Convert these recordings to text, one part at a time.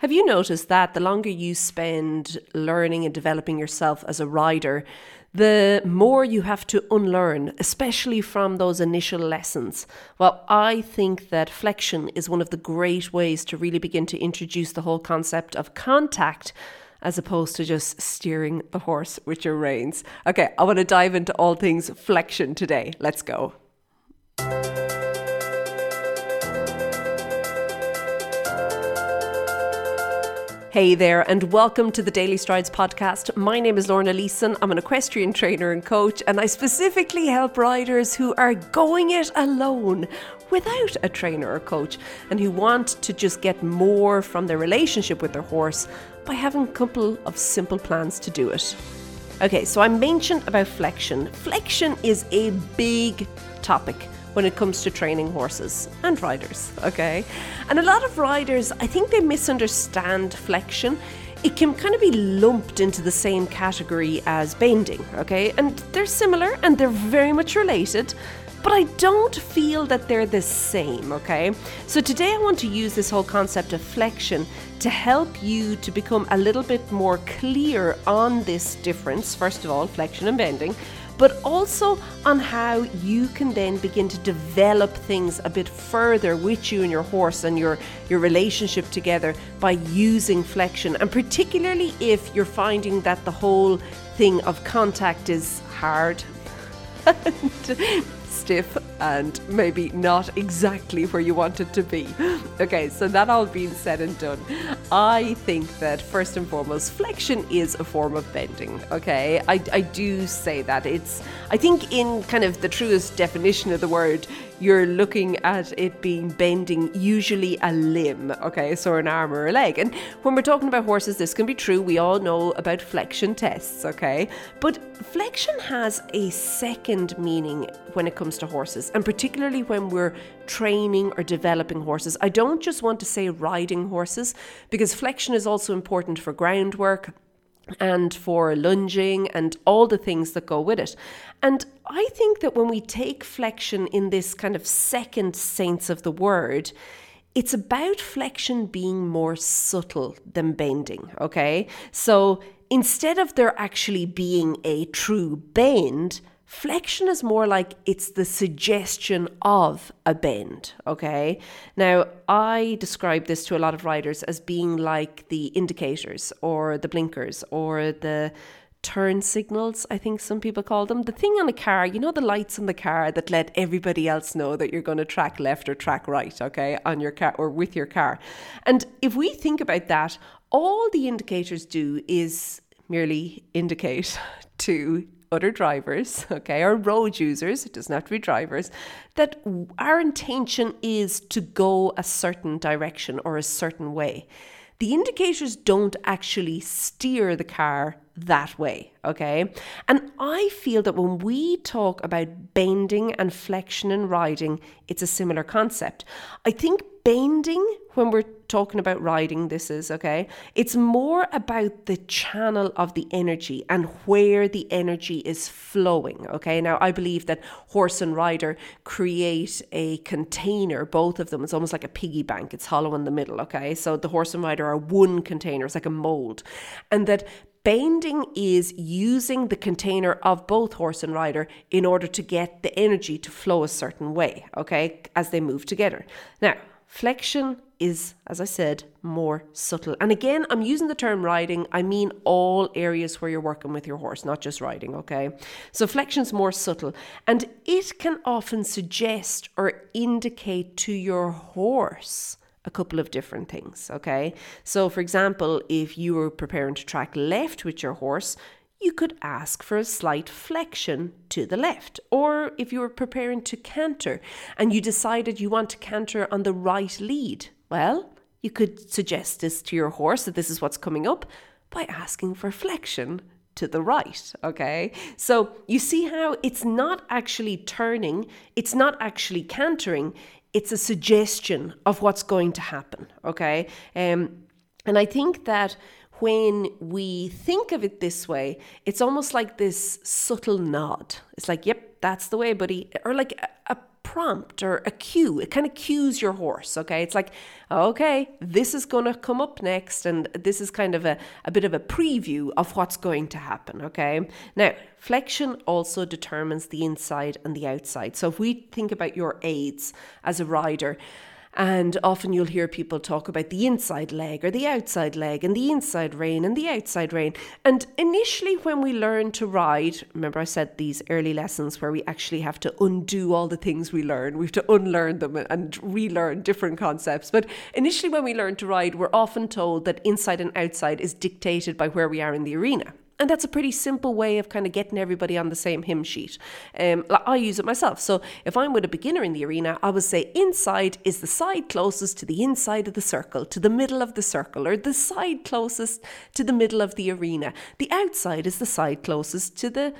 Have you noticed that the longer you spend learning and developing yourself as a rider, the more you have to unlearn, especially from those initial lessons. Well, I think that flexion is one of the great ways to really begin to introduce the whole concept of contact as opposed to just steering the horse with your reins. Okay, I want to dive into all things flexion today. Let's go. Hey there, and welcome to the Daily Strides podcast. My name is Lorna Leeson. I'm an equestrian trainer and coach, and I specifically help riders who are going it alone without a trainer or coach and who want to just get more from their relationship with their horse by having a couple of simple plans to do it. Okay, so I mentioned about flexion. Flexion is a big topic when it comes to training horses and riders, okay? And a lot of riders, I think they misunderstand flexion. It can kind of be lumped into the same category as bending, okay? And they're similar and they're very much related, but I don't feel that they're the same, okay? So today I want to use this whole concept of flexion to help you to become a little bit more clear on this difference, first of all, flexion and bending, but also on how you can then begin to develop things a bit further with you and your horse and your, your relationship together by using flexion. And particularly if you're finding that the whole thing of contact is hard. stiff and maybe not exactly where you want it to be. Okay, so that all being said and done, I think that first and foremost, flexion is a form of bending. Okay, I, I do say that. It's, I think, in kind of the truest definition of the word, you're looking at it being bending, usually a limb, okay, so an arm or a leg. And when we're talking about horses, this can be true. We all know about flexion tests, okay? But flexion has a second meaning when it comes to horses, and particularly when we're training or developing horses. I don't just want to say riding horses, because flexion is also important for groundwork and for lunging and all the things that go with it. And I think that when we take flexion in this kind of second sense of the word, it's about flexion being more subtle than bending, okay? So instead of there actually being a true bend, Flexion is more like it's the suggestion of a bend, okay? Now, I describe this to a lot of riders as being like the indicators or the blinkers or the turn signals, I think some people call them. The thing on a car, you know, the lights on the car that let everybody else know that you're going to track left or track right, okay, on your car or with your car. And if we think about that, all the indicators do is merely indicate to other drivers, okay, or road users, it doesn't have to be drivers, that our intention is to go a certain direction or a certain way. The indicators don't actually steer the car that way, okay? And I feel that when we talk about bending and flexion and riding, it's a similar concept. I think bending when we're talking about riding this is okay? It's more about the channel of the energy and where the energy is flowing okay? Now i believe that horse and rider create a container both of them. It's almost like a piggy bank. It's hollow in the middle okay? So the horse and rider are one container. It's like a mold. And that Bending is using the container of both horse and rider in order to get the energy to flow a certain way, okay, as they move together. Now, Flexion is, as I said, more subtle. And again, I'm using the term riding, I mean all areas where you're working with your horse, not just riding, okay? So flexion's more subtle and it can often suggest or indicate to your horse a couple of different things, okay? So, for example, if you were preparing to track left with your horse, you could ask for a slight flexion to the left. Or if you were preparing to canter and you decided you want to canter on the right lead, well, you could suggest this to your horse that this is what's coming up by asking for flexion to the right. Okay. So you see how it's not actually turning, it's not actually cantering, it's a suggestion of what's going to happen. Okay. Um, and I think that when we think of it this way, it's almost like this subtle nod. It's like, yep, that's the way, buddy. Or like a, a prompt or a cue. It kind of cues your horse, okay? It's like, okay, this is going to come up next, and this is kind of a, a bit of a preview of what's going to happen, okay? Now, flexion also determines the inside and the outside. So if we think about your aids as a rider, and often you'll hear people talk about the inside leg or the outside leg and the inside rein and the outside rein. And initially, when we learn to ride, remember I said these early lessons where we actually have to undo all the things we learn, we have to unlearn them and relearn different concepts. But initially, when we learn to ride, we're often told that inside and outside is dictated by where we are in the arena. And that's a pretty simple way of kind of getting everybody on the same hymn sheet. Um, I use it myself. So if I'm with a beginner in the arena, I would say inside is the side closest to the inside of the circle, to the middle of the circle, or the side closest to the middle of the arena. The outside is the side closest to the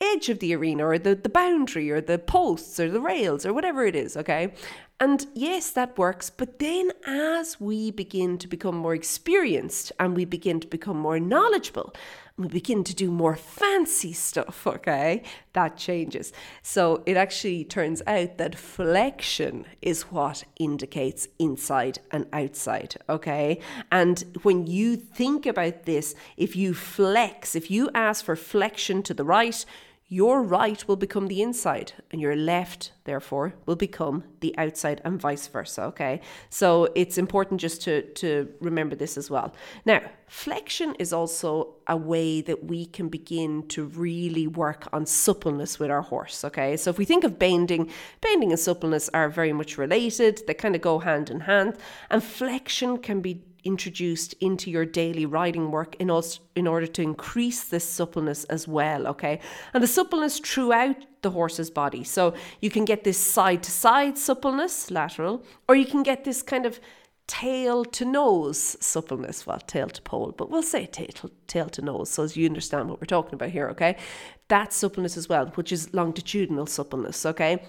edge of the arena or the, the boundary or the posts or the rails or whatever it is, okay? And yes, that works. But then as we begin to become more experienced and we begin to become more knowledgeable, we begin to do more fancy stuff, okay? That changes. So it actually turns out that flexion is what indicates inside and outside, okay? And when you think about this, if you flex, if you ask for flexion to the right, your right will become the inside and your left therefore will become the outside and vice versa okay? So it's important just to to remember this as well. Now flexion is also a way that we can begin to really work on suppleness with our horse okay? So if we think of bending bending and suppleness are very much related. They kind of go hand in hand. And flexion can be introduced into your daily riding work in, us, in order to increase this suppleness as well, okay? And the suppleness throughout the horse's body. So you can get this side to side suppleness, lateral, or you can get this kind of tail to nose suppleness. Well, tail to pole, but we'll say tail, tail to nose so as you understand what we're talking about here, okay? That suppleness as well, which is longitudinal suppleness, okay?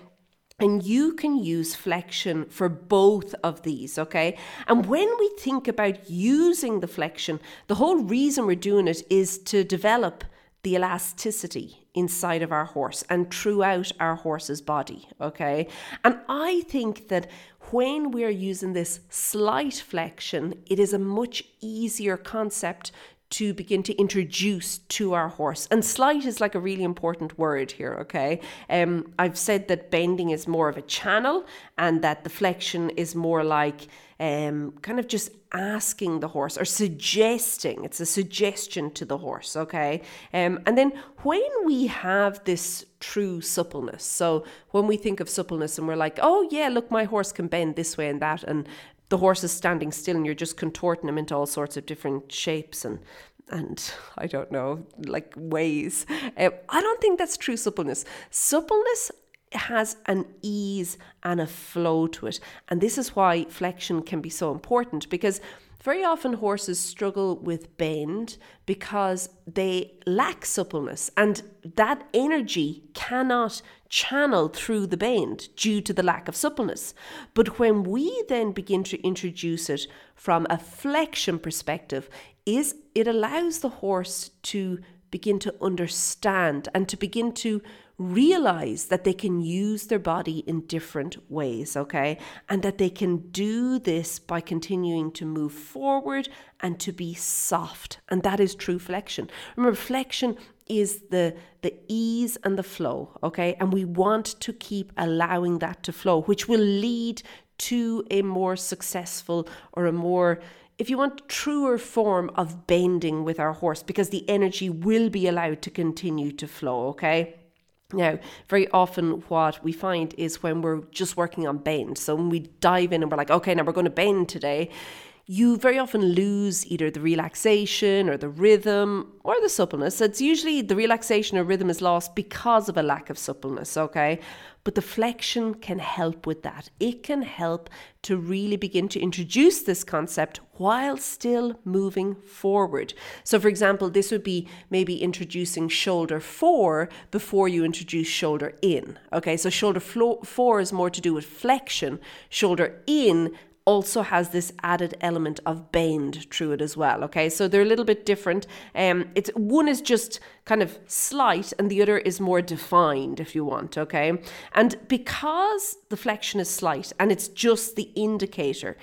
And you can use flexion for both of these, okay? And when we think about using the flexion, the whole reason we're doing it is to develop the elasticity inside of our horse and throughout our horse's body, okay? And I think that when we're using this slight flexion, it is a much easier concept to begin to introduce to our horse. And slight is like a really important word here, okay? Um, I've said that bending is more of a channel and that the flexion is more like um, kind of just asking the horse or suggesting. It's a suggestion to the horse, okay? Um, and then when we have this true suppleness, so when we think of suppleness and we're like, oh, yeah, look, my horse can bend this way and that, and the horse is standing still and you're just contorting him into all sorts of different shapes and and I don't know, like ways. Uh, I don't think that's true suppleness. Suppleness has an ease and a flow to it. And this is why flexion can be so important because very often horses struggle with bend because they lack suppleness and that energy cannot channel through the bend due to the lack of suppleness. But when we then begin to introduce it from a flexion perspective, is it allows the horse to begin to understand and to begin to realize that they can use their body in different ways, okay? And that they can do this by continuing to move forward and to be soft. And that is true flexion. Remember, flexion is the the ease and the flow, okay? And we want to keep allowing that to flow, which will lead to a more successful or a more if you want truer form of bending with our horse because the energy will be allowed to continue to flow okay now, very often what we find is when we're just working on bend. So when we dive in and we're like, okay, now we're going to bend today, you very often lose either the relaxation or the rhythm or the suppleness. It's usually the relaxation or rhythm is lost because of a lack of suppleness, okay? But the flexion can help with that. It can help to really begin to introduce this concept while still moving forward. So, for example, this would be maybe introducing shoulder fore before you introduce shoulder in. Okay, so shoulder fore is more to do with flexion, shoulder in also has this added element of bend through it as well. Okay, so they're a little bit different. Um, it's one is just kind of slight, and the other is more defined, if you want. Okay, and because the flexion is slight and it's just the indicator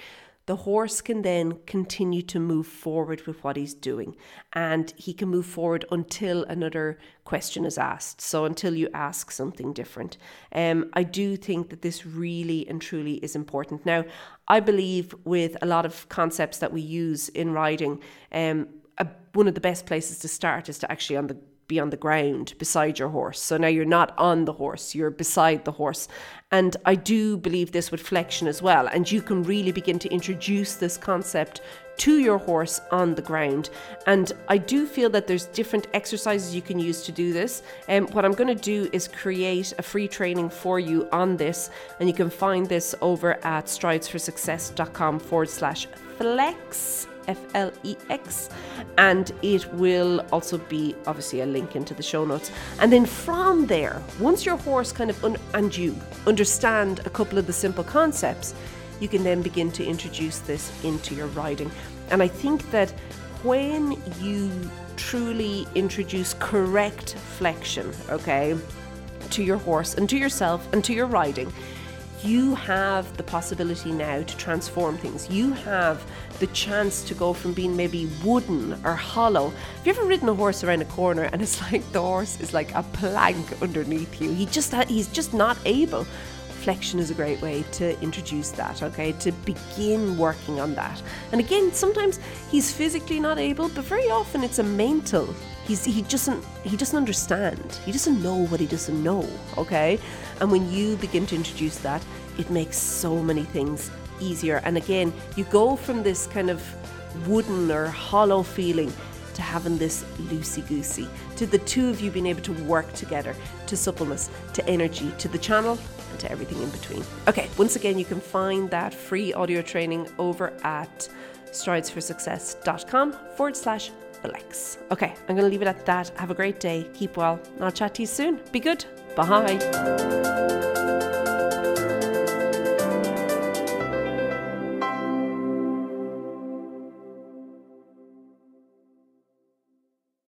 the horse can then continue to move forward with what he's doing and he can move forward until another question is asked. So until you ask something different. Um, i do think that this really and truly is important. Now i believe with a lot of concepts that we use in riding um, a, one of the best places to start is to actually on the be on the ground beside your horse. So now you're not on the horse, you're beside the horse. And I do believe this with flexion as well. And you can really begin to introduce this concept to your horse on the ground. And I do feel that there's different exercises you can use to do this. And um, what I'm going to do is create a free training for you on this. And you can find this over at stridesforsuccess.com forward slash flex F L E X, and it will also be obviously a link into the show notes. And then from there, once your horse kind of un- and you understand a couple of the simple concepts, you can then begin to introduce this into your riding. And I think that when you truly introduce correct flexion, okay, to your horse and to yourself and to your riding, you have the possibility now to transform things. You have the chance to go from being maybe wooden or hollow. Have you ever ridden a horse around a corner and it's like the horse is like a plank underneath you? He just he's just not able. Flexion is a great way to introduce that, okay? To begin working on that. And again, sometimes he's physically not able, but very often it's a mental he's he doesn't he doesn't understand he doesn't know what he doesn't know okay and when you begin to introduce that it makes so many things easier and again you go from this kind of wooden or hollow feeling to having this loosey goosey, to the two of you being able to work together, to suppleness, to energy, to the channel, and to everything in between. Okay, once again, you can find that free audio training over at stridesforsuccess.com forward slash flex. Okay, I'm going to leave it at that. Have a great day. Keep well. And I'll chat to you soon. Be good. Bye.